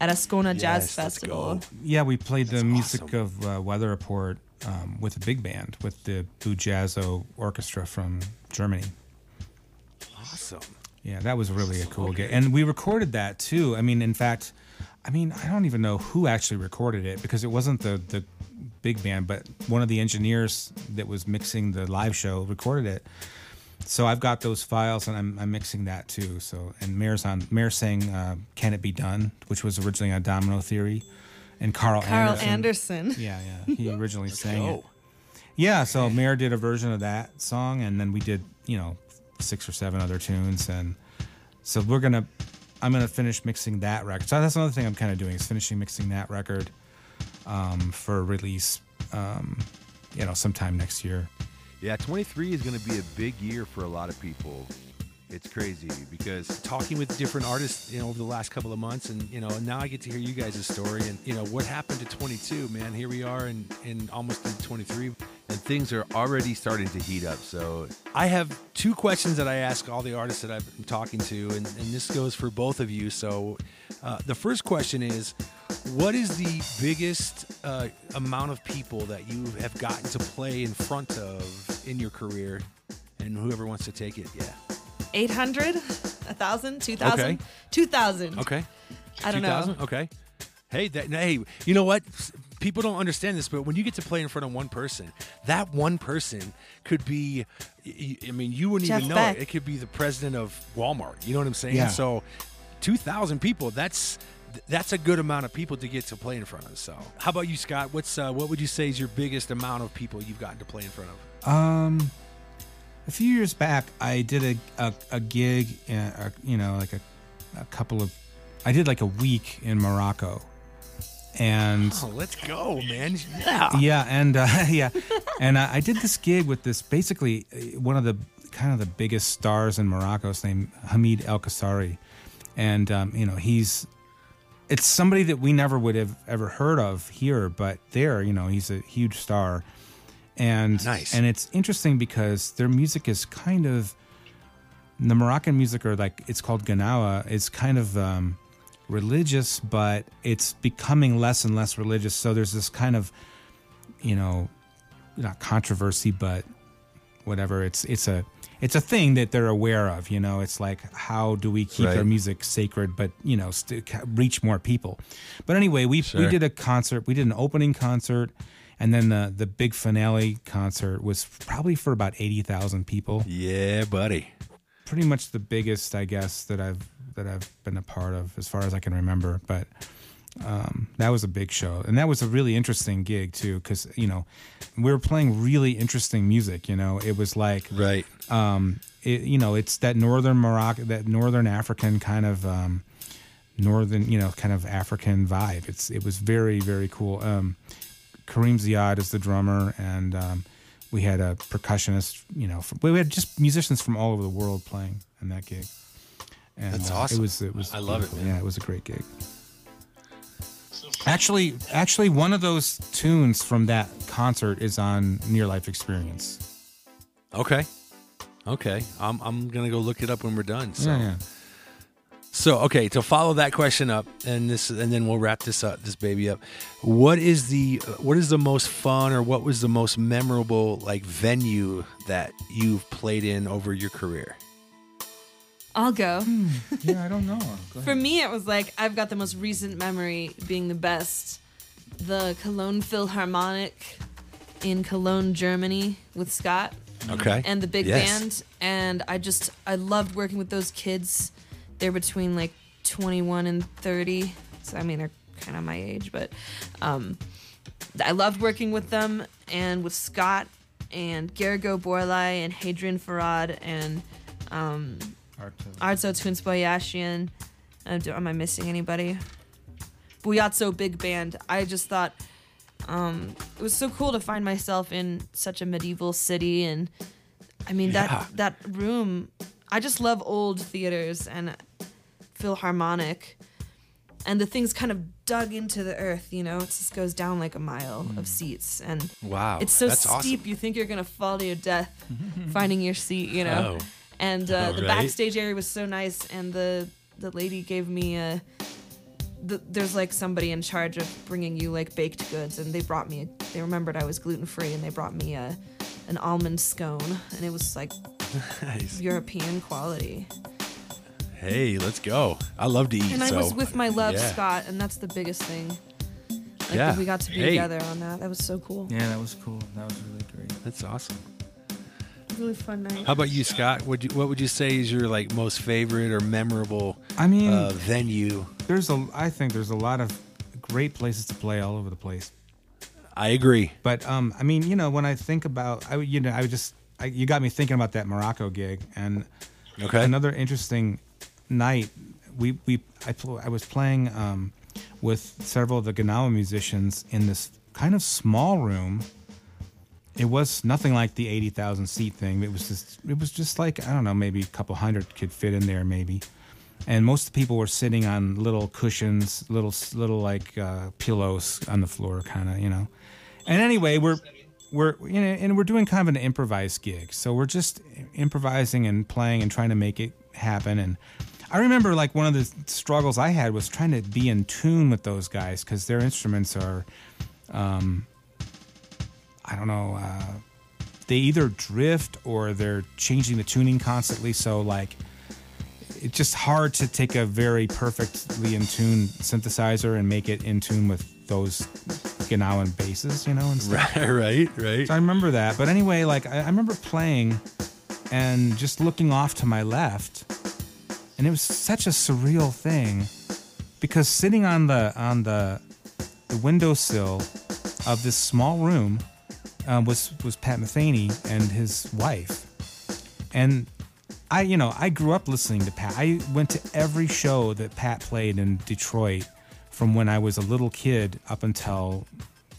at Ascona Jazz Yes, let's Festival. yeah we played the music awesome. of uh, weather report um, with a big band with the Bujazzo orchestra from germany Awesome. yeah that was really a cool gig and we recorded that too i mean in fact i mean i don't even know who actually recorded it because it wasn't the the big band but one of the engineers that was mixing the live show recorded it so I've got those files and I'm, I'm mixing that too. So and Mer's on Mer sang uh, "Can It Be Done," which was originally on Domino Theory, and Carl, Carl Anderson. Anderson. Yeah, yeah, he originally sang it. Yeah, so Mer did a version of that song, and then we did you know six or seven other tunes, and so we're gonna I'm gonna finish mixing that record. So that's another thing I'm kind of doing is finishing mixing that record um, for release, um, you know, sometime next year. yeah, 23 is to be a big year for a lot of people. It's crazy because Talking with different artists, you know, over the last couple of months, and you know, now I get to hear you guys' story, and you know, what happened to 22, man. Here we are, in in almost in 23. And things are already starting to heat up. So I have two questions that I ask all the artists that I've been talking to, and, and this goes for both of you. So, uh, the first question is, what is the biggest uh, amount of people that you have gotten to play in front of in your career? And whoever wants to take it, yeah. 800, 1,000, 2,000, Okay. 2,000. Okay. I don't know. 2000? Okay. Hey, that, hey, you know what? S- People don't understand this, but when you get to play in front of one person, that one person could be, I mean, you wouldn't Jeff even know Beck. it. It could be the president of Walmart. You know what I'm saying? Yeah. So, 2,000 people, that's that's a good amount of people to get to play in front of. So, how about you, Scott? What's uh, what would you say is your biggest amount of people you've gotten to play in front of? Um, a few years back, I did a a, a gig, uh, uh, you know, like a, a couple of, I did like a week in Morocco, and Oh, let's go, man! Yeah. yeah, and uh, yeah, and I, I did this gig with this basically uh, one of the kind of the biggest stars in Morocco, is named Hamid El Kasri, and um, you know he's it's somebody that we never would have ever heard of here, but there, you know, he's a huge star. And Nice. and it's interesting because their music is kind of the Moroccan music or like it's called Ganawa is kind of um, religious, but it's becoming less and less religious. So there's this kind of, you know, not controversy, but whatever. It's it's a it's a thing that they're aware of. You know, it's like how do we keep Right. our music sacred, but you know, st- reach more people. But anyway, we we did a concert. We did an opening concert. And then the, the big finale concert was probably for about 80,000 people Yeah, buddy. pretty much the biggest, I guess, that I've that I've been a part of as far as I can remember. But um, that was a big show, and that was a really interesting gig too, because you know we were playing really interesting music. You know, it was like Right. um, it, you know, it's that northern Morocco, that northern African kind of um, northern, you know, kind of African vibe. It's it was very very cool. Um, Karim Ziad is the drummer, and um, we had a percussionist. You know, from, we had just musicians from all over the world playing in that gig. And, That's uh, awesome. It was it was. I love it, man. Yeah, it was a great gig. Actually, actually, one of those tunes from that concert is on Near Life Experience. Okay. Okay. I'm I'm gonna go look it up when we're done. So Yeah, yeah. So okay, to follow that question up, and this, and then we'll wrap this up, this baby up. What is the what is the most fun, or what was the most memorable like venue that you've played in over your career? I'll go. Yeah, I don't know. For me, it was like I've got the most recent memory being the best. The Cologne Philharmonic in Cologne, Germany, with Scott Okay. and the big Yes. band, and I just I loved working with those kids. They're between like 21 and 30, so I mean they're kind of my age, but um, I loved working with them and with Scott and Gergo Borlai and Hadrien Feraud and um, Twinspoyashian. Uh, do- am I missing anybody? Bujazzo Big Band. I just thought um, it was so cool to find myself in such a medieval city, and I mean Yeah. that that room. I just love old theaters and Philharmonic, and the things kind of dug into the earth. You know, it just goes down like a mile of seats, and Wow. it's so steep awesome. you think you're gonna fall to your death finding your seat. You know Oh. And uh, the Right. backstage area was so nice and the the lady gave me a the, there's like somebody in charge of bringing you like baked goods and they brought me they remembered i was gluten-free and they brought me a an almond scone and it was like Nice. european quality Hey, let's go. I love to eat. and i was with my love yeah. scott and that's the biggest thing like Yeah. we got to be Hey. together on that that was so cool Yeah, that was cool. That was really great. That's awesome. Really fun night How about you, Scott? Would you, what would you say is your like most favorite or memorable I mean, uh, venue? there's a. I think there's a lot of great places to play all over the place. I agree. But um, I mean, you know, when I think about, I you know, I would just, I, you got me thinking about that Morocco gig, and Okay. another interesting night. We we I pl- I was playing um, with several of the Ganawa musicians in this kind of small room. It was nothing like the eighty thousand seat thing. It was just it was just like I don't know, maybe a couple hundred could fit in there, maybe. And most of the people were sitting on little cushions, little little like uh, pillows on the floor, kind of, you know. And anyway, we're we're you know, and we're doing kind of an improvised gig, so we're just improvising and playing and trying to make it happen. And I remember like one of the struggles I had was trying to be in tune with those guys because their instruments are, um, I don't know, uh, they either drift or they're changing the tuning constantly. So like it's just hard to take a very perfectly in tune synthesizer and make it in tune with those Ganawan basses, you know, and stuff. Right, right, right. So I remember that. But anyway, like I, I remember playing and just looking off to my left, and it was such a surreal thing because sitting on the on the the windowsill of this small room um, was was Pat Metheny and his wife, and I you know I grew up listening to Pat. I went to every show that Pat played in Detroit from when I was a little kid up until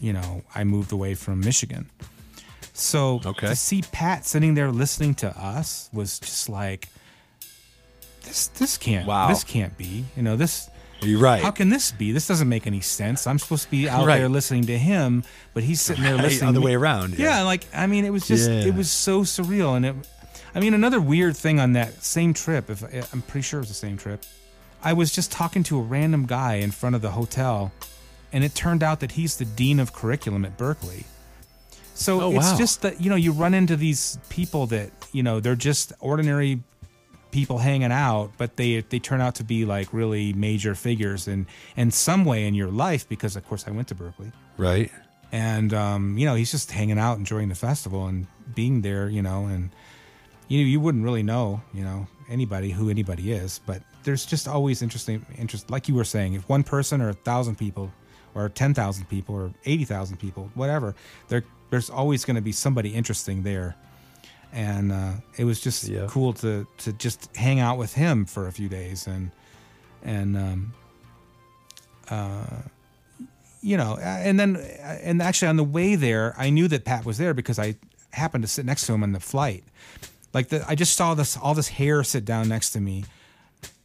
you know I moved away from Michigan. So Okay. to see Pat sitting there listening to us was just like this. This can't. Wow. This can't be. You know this. You're right. How can this be? This doesn't make any sense. I'm supposed to be out Right. there listening to him, but he's sitting there listening. other way around, yeah. Yeah. like I mean, it was just Yeah. it was so surreal, and it. I mean, another weird thing on that same trip. If eh, I'm pretty sure it was the same trip, I was just talking to a random guy in front of the hotel, and it turned out that he's the dean of curriculum at Berklee. So Oh, it's wow. just that you know you run into these people that you know they're just ordinary people hanging out, but they they turn out to be like really major figures in in some way in your life because of course I went to Berklee right. and um, you know he's just hanging out enjoying the festival and being there you know and you know, you wouldn't really know you know anybody who anybody is but there's just always interesting interest like you were saying if one person or a thousand people or 10,000 people or 80,000 people whatever there there's always going to be somebody interesting there and uh, it was just Yeah. cool to to just hang out with him for a few days and and um, you know, and then and actually on the way there, I knew that Pat was there because I happened to sit next to him on the flight. Like the, I just saw this all this hair sit down next to me,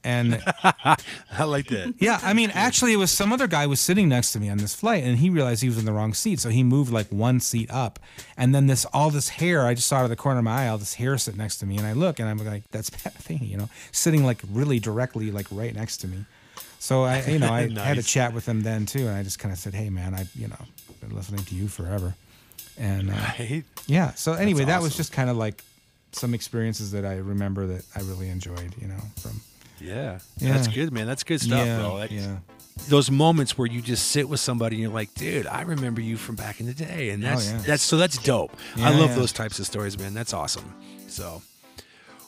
and I like that. yeah, I mean, actually, it was some other guy was sitting next to me on this flight, and he realized he was in the wrong seat, so he moved like one seat up, and then this all this hair, I just saw out of the corner of my eye, all this hair sit next to me, and I look, and I'm like, that's Pat Metheny, you know, sitting like really directly, like right next to me. So I, you know, I had a chat with him then too, and I just kind of said, hey man, I, you know, been listening to you forever, and uh, Right. yeah. So anyway, that was just kind of like some experiences that I remember that I really enjoyed, you know, from Yeah. Yeah. That's good, man. That's good stuff, yeah, bro. That's- yeah. Those moments where you just sit with somebody and you're like, dude, I remember you from back in the day. And oh, that's Oh, yeah. that's so that's dope. I love those types of stories, man. That's awesome. So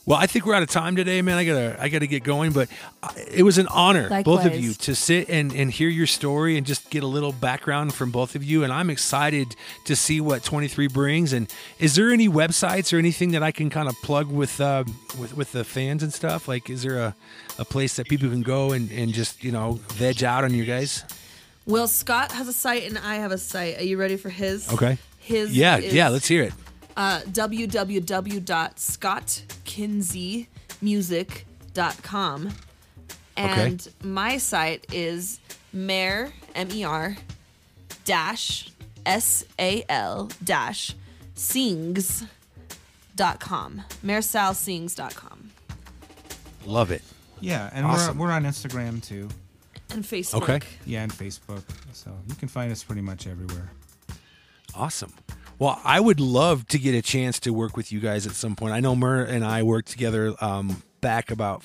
well, I think we're out of time today, man. I gotta, I gotta get going. But uh, it was an honor, both of you, to sit and, and hear your story and just get a little background from both of you. And I'm excited to see what 23 brings. And is there any websites or anything that I can kind of plug with, uh, with, with the fans and stuff? Like, is there a, a place that people can go and, and just you know veg out on you guys? Well, Scott has a site and I have a site. Are you ready for his? Okay. His Yeah, is, yeah. Let's hear it. Uh, www.scottkinseymusic.com. And my site is mer, M-E-R, dash, S-A-L, dash, sings.com. mersalsings.com. Love it. Yeah, and Awesome. we're we're on Instagram too. And Facebook. Okay. Yeah, and Facebook. So you can find us pretty much everywhere. Awesome. Well, I would love to get a chance to work with you guys at some point. I know Mer and I worked together um, back about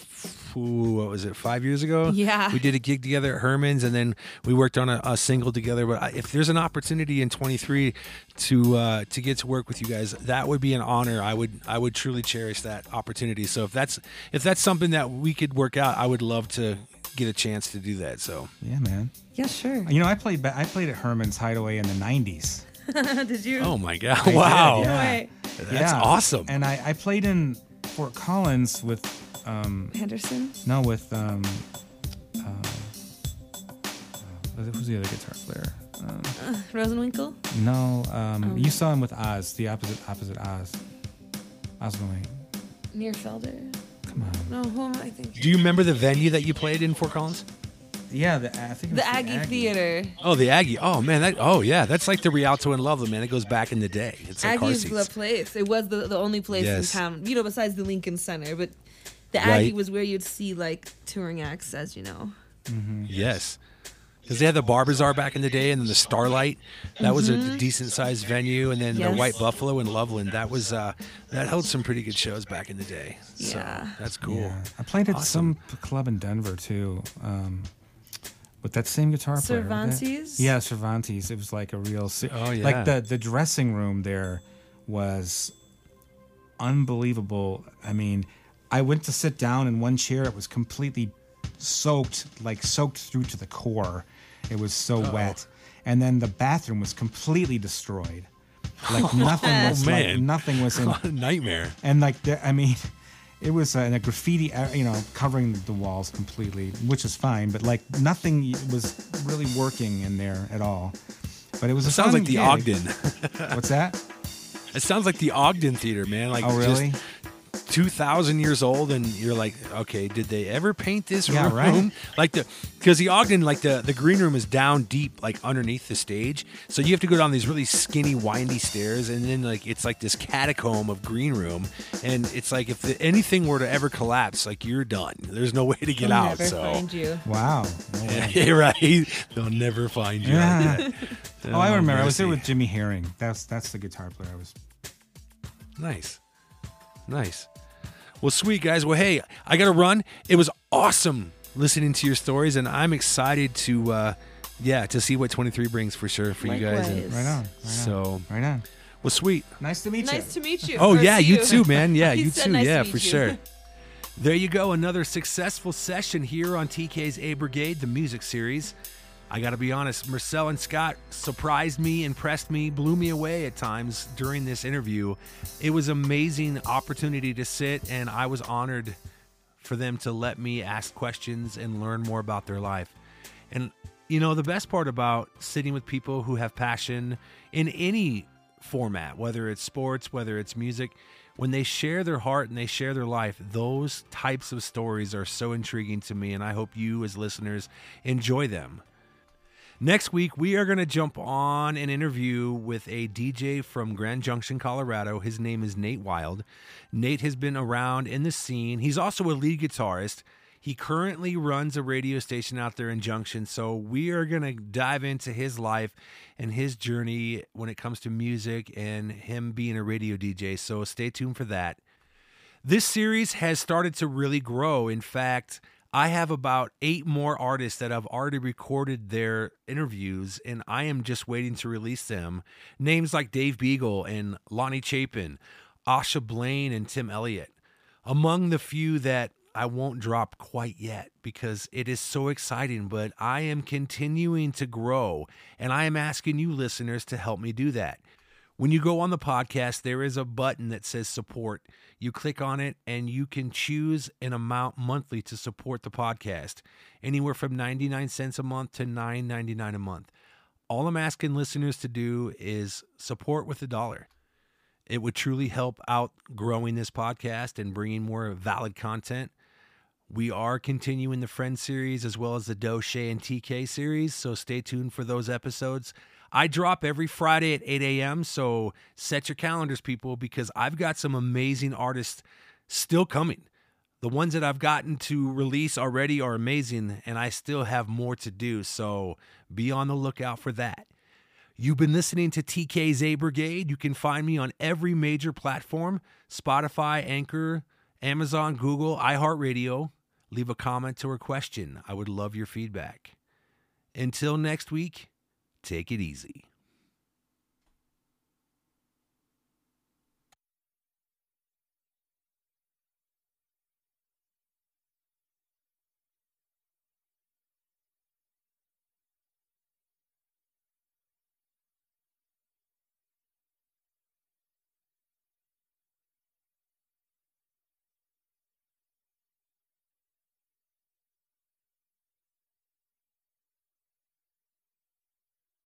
ooh, what was it five years ago? Yeah. we did a gig together at Herman's, and then we worked on a, a single together. But I- if there's an opportunity in 23 to uh, to get to work with you guys, that would be an honor. I would I would truly cherish that opportunity. So if that's if that's something that we could work out, I would love to get a chance to do that. So Yeah, man. Yeah, sure. You know, I played I played at Herman's Hideaway in the '90s. Did you? oh my god, I did, wow, yeah. Wait. that's Yeah. awesome. And I, I played in Fort Collins with um Henderson? no with um uh, uh, who's the other guitar player? Um, Rosenwinkel? no, um, you saw him with Oz, the opposite opposite Oz. Oswald. Nearfelder? Come on. No, who am I thinking? Do you remember the venue that you played in Fort Collins? Yeah, the, I think it The was Aggie, Theater. Oh, the Aggie. Oh man, that. Oh yeah, that's like the Rialto in Loveland, man. It goes back in the day. It's like car Aggie's the place. It was the, the only place Yes. in town, you know, besides the Lincoln Center. But the Right. Aggie was where you'd see like touring acts, as you know. Yes, because they had the Bar Bazaar back in the day, and then the Starlight. That was a decent sized venue, and then Mm-hmm. Yes. the White Buffalo in Loveland. That was uh, that held some pretty good shows back in the day. So, Yeah. that's cool. Yeah. I played at Awesome. some p- club in Denver too. Um, with that same guitar player. Cervantes? Yeah, Cervantes. It was like a real. Oh, yeah. Like the the dressing room there was unbelievable. I mean, I went to sit down in one chair. It was completely soaked, like soaked through to the core. It was so wet. And then the bathroom was completely destroyed. Like nothing was Oh, like nothing was in a Nightmare. and like the, I mean, it was uh, and a graffiti, you know, covering the walls completely, which is fine. But like nothing was really working in there at all. But it was a Sounds like the gig. Ogden. What's that? It sounds like the Ogden Theater, man. Like Oh, really? just two thousand years old, and you're like, okay, did they ever paint this Yeah, room? right. Like the because the Ogden, like the the green room is down deep, like underneath the stage, so you have to go down these really skinny, windy stairs, and then like it's like this catacomb of green room, and it's like if the, anything were to ever collapse, like you're done. There's no way to get They'll out. never so. find you. Wow. Yeah, right. They'll never find you. Yeah. oh, I oh, remember. I was there with Jimmy Herring. That's that's the guitar player. I was. Nice. Nice. Well, sweet guys. Well, hey, I got to run. It was awesome listening to your stories, and I'm excited to, uh, yeah, to see what 23 brings for sure for you guys. And, Likewise. Right on. Right so. Right on. well, sweet. Nice to meet you. Nice to meet you. Oh Or yeah, see you too, man. Yeah, He you said too. nice to yeah, meet for you. sure. There you go, another successful session here on TK's A Brigade, the music series. I got to be honest, Mersal and Scott surprised me, impressed me, blew me away at times during this interview. It was amazing opportunity to sit and I was honored for them to let me ask questions and learn more about their life. And you know, the best part about sitting with people who have passion in any format, whether it's sports, whether it's music, when they share their heart and they share their life, those types of stories are so intriguing to me. And I hope you, as listeners, enjoy them. Next week, we are going to jump on an interview with a DJ from Grand Junction, Colorado. His name is Nate Wild. Nate has been around in the scene. He's also a lead guitarist. He currently runs a radio station out there in Junction. So we are going to dive into his life and his journey when it comes to music and him being a radio DJ. So stay tuned for that. This series has started to really grow. In fact, I have about eight more artists that have already recorded their interviews, and I am just waiting to release them. Names like Dave Beagle and Lonnie Chapin, Asha Blaine, and Tim Elliott, among the few that I won't drop quite yet because it is so exciting. But I am continuing to grow, and I am asking you listeners to help me do that. When you go on the podcast, there is a button that says support. You click on it and you can choose an amount monthly to support the podcast, anywhere from 99 cents a month to 9.99 a month. All I'm asking listeners to do is support with a dollar. It would truly help out growing this podcast and bringing more valid content. We are continuing the Friend series as well as the Doche and TK series, so stay tuned for those episodes. I drop every Friday at 8 a.m., so set your calendars, people, because I've got some amazing artists still coming. The ones that I've gotten to release already are amazing, and I still have more to do, so be on the lookout for that. You've been listening to TK's A Brigade. You can find me on every major platform Spotify, Anchor, Amazon, Google, iHeartRadio. Leave a comment or a question. I would love your feedback. Until next week, take it easy.